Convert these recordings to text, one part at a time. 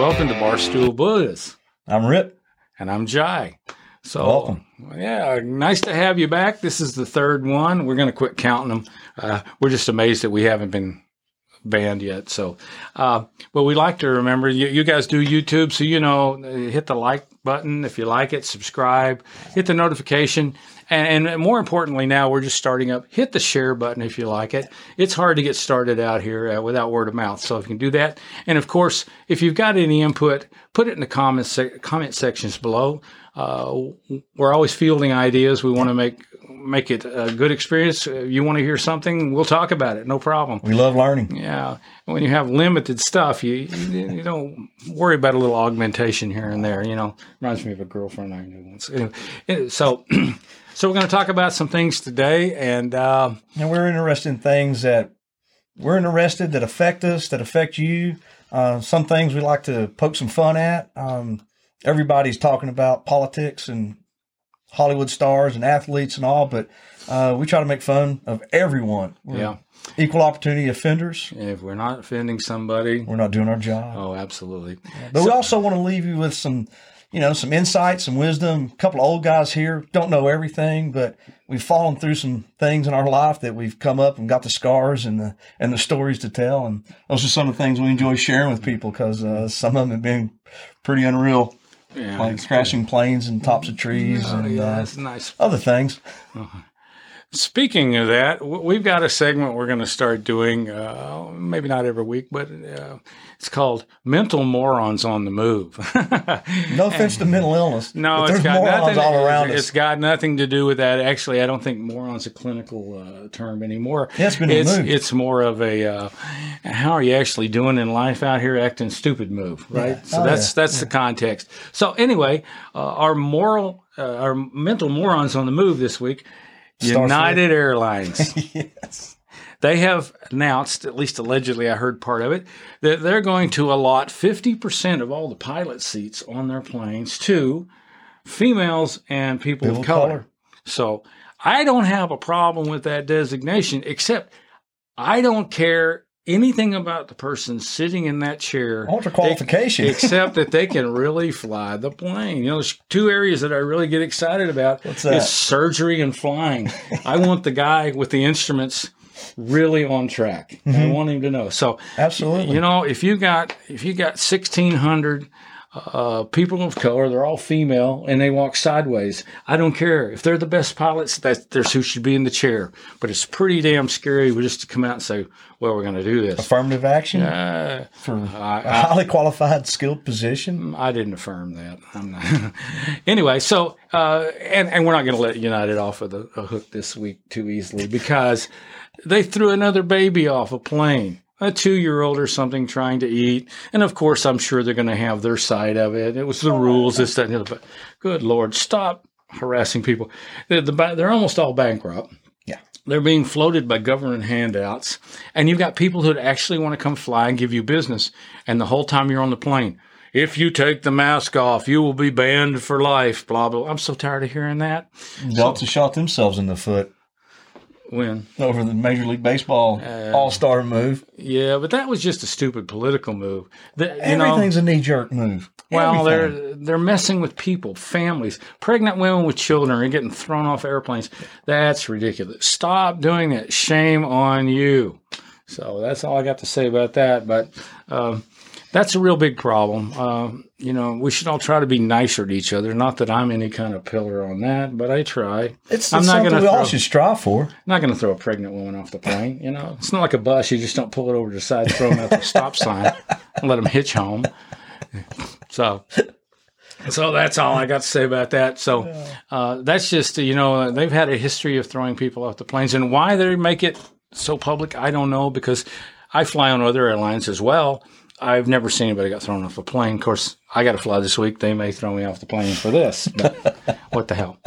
Welcome to Barstool Buzz. I'm Rip. And I'm Jai. So, Welcome. Yeah, nice to have you back. This is the third one. We're going to quit counting them. Uh, we're just amazed that we haven't been banned yet. So, uh, but we like to remember you, you guys do YouTube, so you know, hit the like button if you like it, subscribe, hit the notification. And, and more importantly, now we're just starting up. Hit the share button if you like it. It's hard to get started out here uh, without word of mouth. So if you can do that, and of course, if you've got any input, put it in the comment comment sections below. Uh, we're always fielding ideas. We want to make make it a good experience. If you want to hear something, we'll talk about it. No problem. We love learning. Yeah. When you have limited stuff, you, you, you don't worry about a little augmentation here and there. You know, reminds me of a girlfriend I knew once. Anyway, so, so we're going to talk about some things today, and uh, and we're interested in things that we're interested that affect us, that affect you. Uh, some things we like to poke some fun at. Um, everybody's talking about politics and Hollywood stars and athletes and all, but uh, we try to make fun of everyone. We're yeah, equal opportunity offenders. if we're not offending somebody, We're not doing our job. oh, absolutely. But we also want to leave you with some, you know, some insight, some wisdom. A couple of old guys here don't know everything, but we've fallen through some things in our life that we've come up and got the scars and the and the stories to tell. And those are some of the things we enjoy sharing with people because uh, some of them have been pretty unreal, Yeah, like crashing planes and tops of trees Oh, and yeah, uh, that's nice. other things. Speaking of that, we've got a segment we're going to start doing, uh, maybe not every week, but uh, it's called Mental Morons on the Move. No offense to mental illness. no, it's got morons nothing. all around it's us. got nothing to do with that. Actually, I don't think moron's a clinical uh, term anymore. Yeah, it's been it's, it's more of a uh, how are you actually doing in life out here acting stupid move, right? Yeah. So Oh, that's yeah. that's the context. So anyway, uh, our moral, uh, our mental morons on the move this week. United Airlines. yes. They have announced, at least allegedly, I heard part of it, that they're going to allot 50% of all the pilot seats on their planes to females and people, People of of color. color. So I don't have a problem with that designation, except I don't care anything about the person sitting in that chair. Qualification. Except that they can really fly the plane. You know, there's two areas that I really get excited about. What's that? Is surgery and flying. I want the guy with the instruments really on track. I Mm-hmm. want him to know. So, Absolutely. you know, if you got if you got sixteen hundred uh, people of color, they're all female, and they walk sideways. I don't care if they're the best pilots. That there's who should be in the chair. But it's pretty damn scary We just to come out and say, "Well, we're going to do this." Affirmative action Uh, for I- a highly qualified, skilled position. I didn't affirm that. I'm not. anyway, so uh, and and we're not going to let United off of the a hook this week too easily because they threw another baby off a plane, a two year old or something trying to eat, and of course I'm sure they're going to have their side of it. It was the rules, this, that, and the other. But good lord, stop harassing people. They're, the, they're almost all bankrupt. Yeah. They're being floated by government handouts, and you've got people who actually want to come fly and give you business. And the whole time you're on the plane, if you take the mask off, you will be banned for life. Blah blah. I'm so tired of hearing that. Delta shot themselves in the foot When over the Major League Baseball Uh, All Star move. yeah, but that was just a stupid political move. The- you know, Everything's a knee jerk move. Well, Everything. they're they're messing with people, families, pregnant women with children are getting thrown off airplanes. That's ridiculous. Stop doing that. Shame on you. So that's all I got to say about that. But um, that's a real big problem. Um, you know, we should all try to be nicer to each other. Not that I'm any kind of pillar on that, but I try. it's, I'm it's not something gonna we all throw- should strive for. I'm not going to throw a pregnant woman off the plane. You know, it's not like a bus. You just don't pull it over to the side, throw them at the stop sign, and let them hitch home. So, so that's all I got to say about that. So, uh, that's just you know they've had a history of throwing people off the planes, and why they make it so public, I don't know. Because I fly on other airlines as well. I've never seen anybody got thrown off a plane. Of course, I got to fly this week. They may throw me off the plane for this. But what the hell?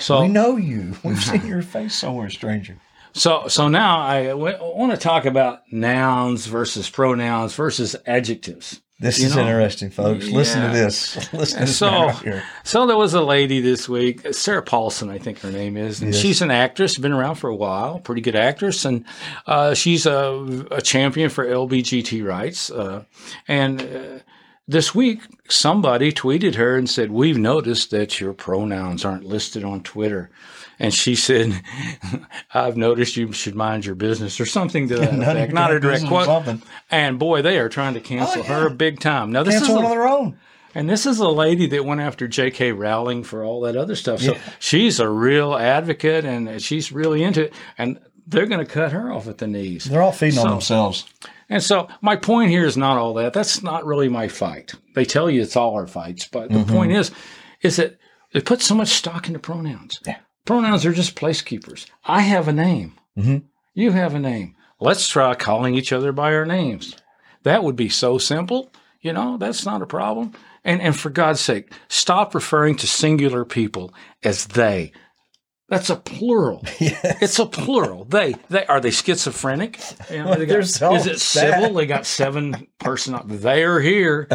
So We know you. We've seen your face somewhere, stranger. So, so now I w- want to talk about nouns versus pronouns versus adjectives. This You is know? interesting, folks. Listen to this. Listen to this So-. So there was a lady this week, Sarah Paulson, I think her name is, and Yes. she's an actress, been around for a while, pretty good actress, and uh, she's a, a champion for LBGT rights. Uh, and uh, this week, somebody tweeted her and said, We've noticed that your pronouns aren't listed on Twitter. And she said, I've noticed you should mind your business or something to that of effect. Not a direct quote. something. And boy, they are trying to oh, cancel Oh, yeah. her big time. Now, this is Cancel a, one their own. and this is a lady that went after J.K. Rowling for all that other stuff. So Yeah. she's a real advocate and she's really into it. And they're going to cut her off at the knees. They're all feeding So- on themselves. And so my point here is not all that. That's not really my fight. They tell you it's all our fights, but the mm-hmm. point is, is that they put so much stock into pronouns. Yeah. Pronouns are just placekeepers. I have a name. Mhm. You have a name. Let's try calling each other by our names. That would be so simple. You know, that's not a problem. And and for God's sake, stop referring to singular people as they. That's a plural. It's a plural. They they are they schizophrenic? You know, they got- is it that. civil? They got seven person. They're here.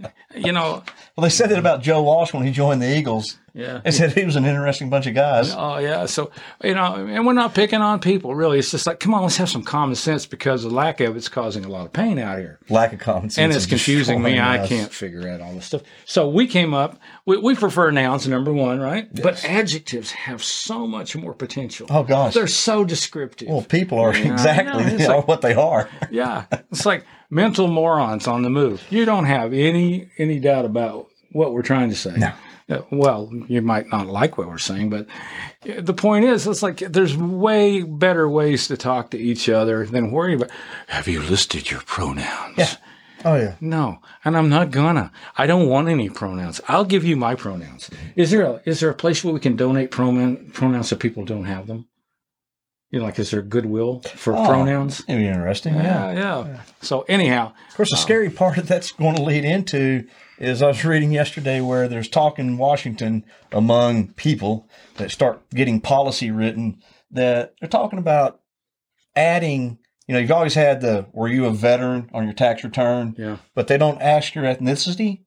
You know. Well, they said that about Joe Walsh when he joined the Eagles. Yeah. They said he was an interesting bunch of guys. Oh yeah. So you know, and we're not picking on people really. It's just like, come on, let's have some common sense because the lack of it's causing a lot of pain out here. Lack of common sense. and it's confusing me. destroying I can't figure out all this stuff. So we came up. We, we prefer nouns, number one, right? But adjectives have so much more potential. Oh gosh. They're so descriptive. Well, people are exactly know. Are like- what they are. yeah, it's like mental morons on the move. You don't have any any doubt about what we're trying to say. No. Uh, Well, you might not like what we're saying, but the point is, it's like there's way better ways to talk to each other than worry about. Have you listed your pronouns? Yeah. Oh yeah. No, and I'm not gonna. I don't want any pronouns. I'll give you my pronouns. Is there a is there a place where we can donate pronoun pronouns so people don't have them? You know, like is there goodwill for Oh, pronouns? It'd be interesting. Yeah, Yeah. yeah. So anyhow, Of course, the um, scary part that that's going to lead into is I was reading yesterday where there's talk in Washington among people that start getting policy written that they're talking about adding. You know, you've always had the "Were you a veteran?" on your tax return, yeah, but they don't ask your ethnicity.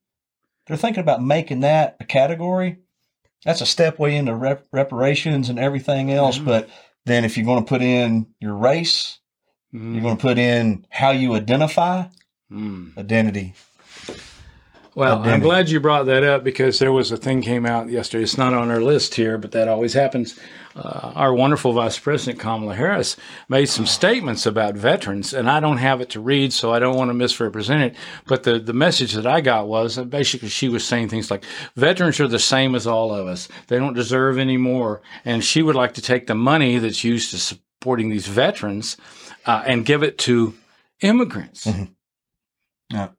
They're thinking about making that a category. That's a step way into rep- reparations and everything else. Yeah. But then, if you're going to put in your race, Mm, you're going to put in how you identify, mm. identity. Well, I'm glad you brought that up because there was a thing came out yesterday. It's not on our list here, but that always happens. Uh, our wonderful Vice President Kamala Harris made some statements about veterans, and I don't have it to read, so I don't want to misrepresent it. But the, the message that I got was that basically she was saying things like, veterans are the same as all of us. They don't deserve any more. And she would like to take the money that's used to supporting these veterans uh, and give it to immigrants. Yeah.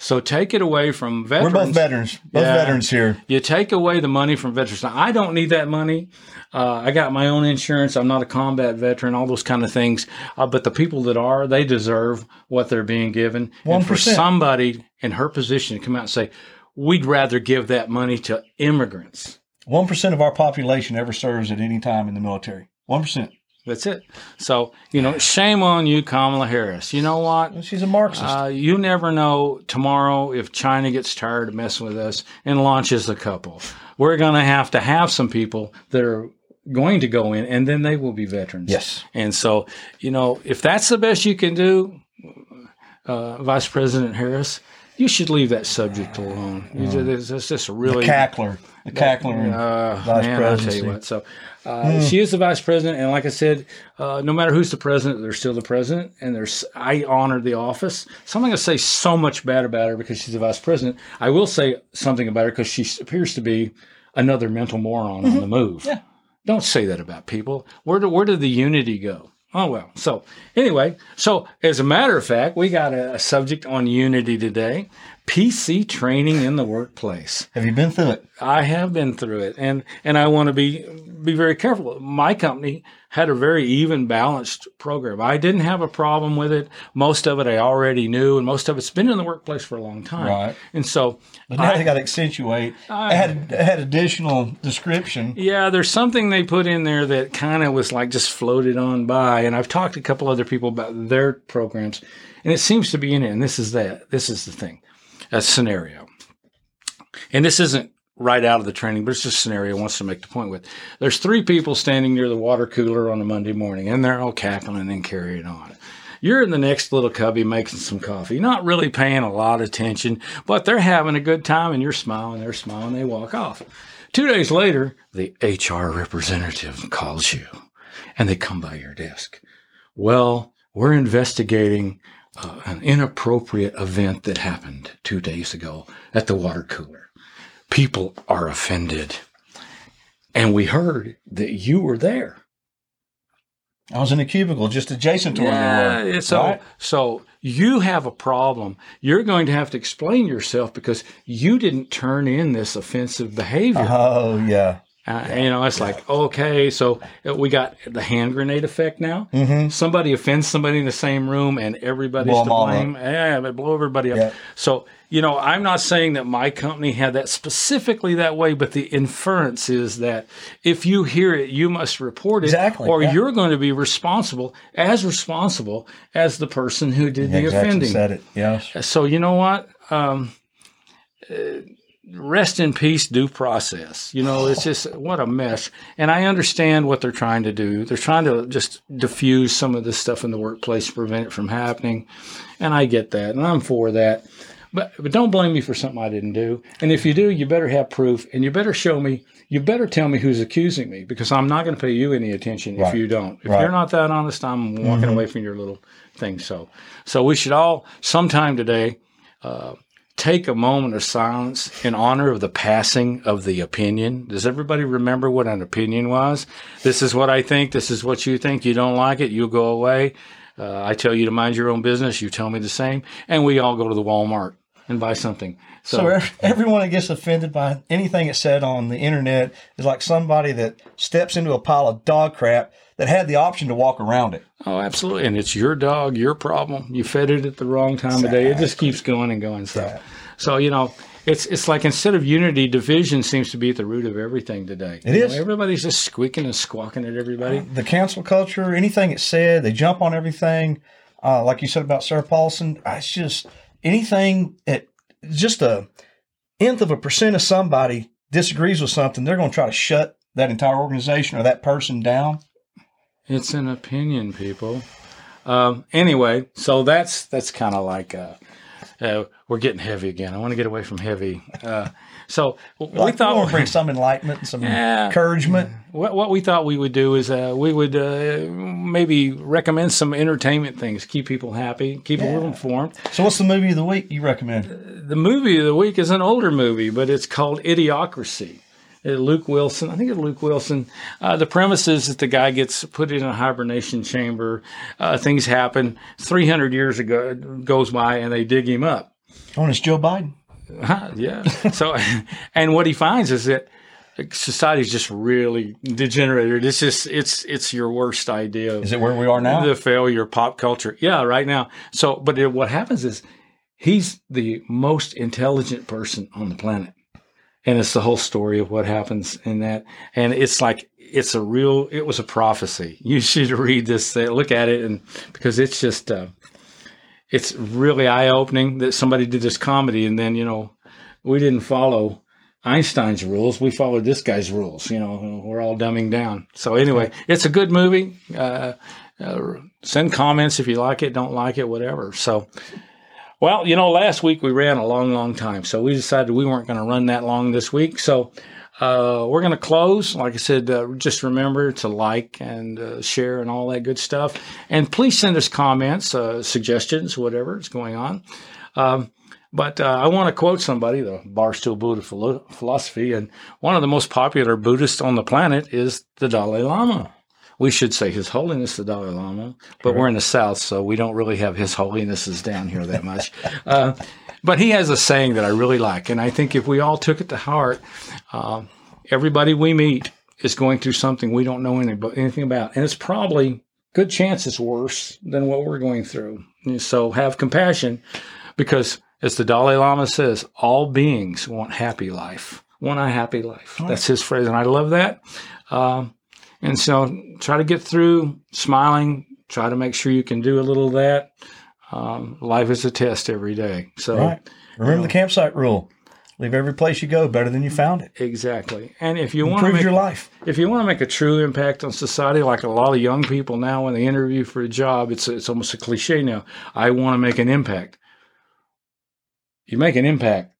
So take it away from veterans. We're both veterans. Both Yeah. veterans here. You take away the money from veterans. Now, I don't need that money. Uh, I got my own insurance. I'm not a combat veteran, all those kind of things. Uh, but the people that are, they deserve what they're being given. And for 1%. somebody in her position to come out and say, we'd rather give that money to immigrants. One percent of our population ever serves at any time in the military. One percent. That's it. So, you know, shame on you, Kamala Harris. You know what? She's a Marxist. Uh, you never know tomorrow if China gets tired of messing with us and launches a couple. We're going to have to have some people that are going to go in, and then they will be veterans. yes. And so, you know, if that's the best you can do, uh, Vice President Harris, you should leave that subject alone. You ju- It's it's just really Cackler. The cackler. uh, Vice man, I'll tell presidency. you what. So uh, she is the vice president, and like I said, uh, no matter who's the president, they're still the president, and there's I honor the office. So I'm not going to say so much bad about her because she's the vice president. I will say something about her because she appears to be another mental moron on the move. Yeah. Don't say that about people. Where do, where did the unity go? Oh well. So anyway, so as a matter of fact, we got a, subject on unity today. PC training in the workplace. Have you been through it? I have been through it, and and I want to be be very careful. My company had a very even, balanced program. I didn't have a problem with it. Most of it I already knew, and most of it's been in the workplace for a long time. Right. And so, But now I- they got to accentuate. I- had, had additional description. yeah, there's something they put in there that kind of was like just floated on by. And I've talked to a couple other people about their programs, and it seems to be in it. And this is that. This is the thing, a scenario. And this isn't right out of the training, but it's just a scenario I wants to make the point with. There's three people standing near the water cooler on a Monday morning, and they're all cackling and carrying on. you're in the next little cubby making some coffee, not really paying a lot of attention, but they're having a good time and you're smiling, they're smiling, they walk off. Two days later, the HR representative calls you and they come by your desk. Well, we're investigating uh, an inappropriate event that happened two days ago at the water cooler. People are offended. And we heard that you were there. I was in a cubicle just adjacent to where they were. so right? so you have a problem. You're going to have to explain yourself because you didn't turn in this offensive behavior. Oh yeah. Uh, You know, it's like okay, so uh, we got the hand grenade effect now. Mm-hmm. Somebody offends somebody in the same room, and everybody's Blow to blame. Yeah, they blow everybody up. Yeah. So you know, I'm not saying that my company had that specifically that way, but the inference is that if you hear it, you must report it, Exactly, or yeah. you're going to be responsible, as responsible as the person who did the offending. said it. Yes. So you know what? Um, uh, rest in peace, due process. You know, it's just what a mess. And I understand what they're trying to do. They're trying to just diffuse some of this stuff in the workplace, to prevent it from happening. And I get that, and I'm for that. But but don't blame me for something I didn't do. And if you do, you better have proof, and you better show me. You better tell me who's accusing me because I'm not going to pay you any attention if you don't. If Right. you're not that honest, I'm walking away from your little thing. So, so we should all sometime today uh, take a moment of silence in honor of the passing of the opinion. Does everybody remember what an opinion was? This is what I think. This is what you think. You don't like it, you go away. Uh, I tell you to mind your own business. You tell me the same, and we all go to the Walmart and buy something. So, So everyone that gets offended by anything that's said on the internet is like somebody that steps into a pile of dog crap that had the option to walk around it. oh, absolutely, and it's your dog, your problem. You fed it at the wrong time of day. It just keeps going and going. So, so you know. It's, it's like instead of unity, division seems to be at the root of everything today. It You is. know, everybody's just squeaking and squawking at everybody. The cancel culture, anything it's said, they jump on everything. Uh, like you said about Sarah Paulson, uh, it's just anything that just a nth of a percent of somebody disagrees with something, they're going to try to shut that entire organization or that person down. It's an opinion, people. Um, anyway, so that's that's kind of like uh, uh, we're getting heavy again. I want to get away from heavy. Uh, so we Like, thought to bring some enlightenment, some Yeah. encouragement. what, what we thought we would do is uh, we would uh, maybe recommend some entertainment things, keep people happy, keep them informed. So, what's the movie of the week you recommend? The movie of the week is an older movie, but it's called Idiocracy. Uh, Luke Wilson, I think it's Luke Wilson. Uh, the premise is that the guy gets put in a hibernation chamber. Uh, things happen. 300 years ago goes by, and they dig him up. Oh, and it's Joe Biden. Huh, yeah. so, and what he finds is that society's just really degenerated. It's just it's it's your worst idea. Is it where we are now? the failure pop culture. Yeah, right now. So, but it, what happens is he's the most intelligent person on the planet. And it's the whole story of what happens in that. And it's like, it's a real, it was a prophecy. You should read this, look at it, and because it's just, uh, it's really eye opening that somebody did this comedy and then, you know, we didn't follow Einstein's rules. We followed this guy's rules. You know, we're all dumbing down. So anyway, it's a good movie. Uh, uh, send comments if you like it, don't like it, whatever. So, well, you know, last week we ran a long, long time, so we decided we weren't going to run that long this week. So uh, we're going to close. Like I said, uh, just remember to like and uh, share and all that good stuff. And please send us comments, uh, suggestions, whatever is going on. Um, but uh, I want to quote somebody, the Barstool Buddha philo- philosophy, and one of the most popular Buddhists on the planet is the Dalai Lama. We should say His Holiness the Dalai Lama, but we're in the South, so we don't really have His Holinesses down here that much. uh, but he has a saying that I really like, and I think if we all took it to heart, uh, everybody we meet is going through something we don't know anything about, and it's probably good chance it's worse than what we're going through. And So have compassion, because as the Dalai Lama says, all beings want happy life, want a happy life. That's his phrase, and I love that. Um, and so try to get through smiling. Try to make sure you can do a little of that. Um, life is a test every day. So Right. Remember the campsite rule. leave every place you go better than you found it. Exactly. And if you want to Improve your life. if you want to make a true impact on society, like a lot of young people now when they interview for a job, it's it's almost a cliche now. I want to make an impact. You make an impact,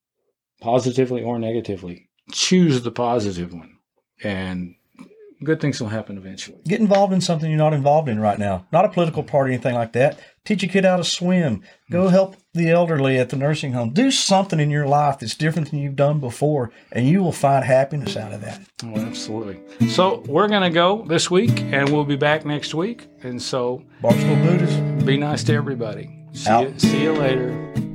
positively or negatively. Choose the positive one, and good things will happen eventually. Get involved in something you're not involved in right now. Not a political party or anything like that. Teach a kid how to swim. Go mm. help the elderly at the nursing home. Do something in your life that's different than you've done before, and you will find happiness out of that. Oh, absolutely. So we're gonna go this week, and we'll be back next week. And so, Buddhist. be nice to everybody. See Out. you, see you later.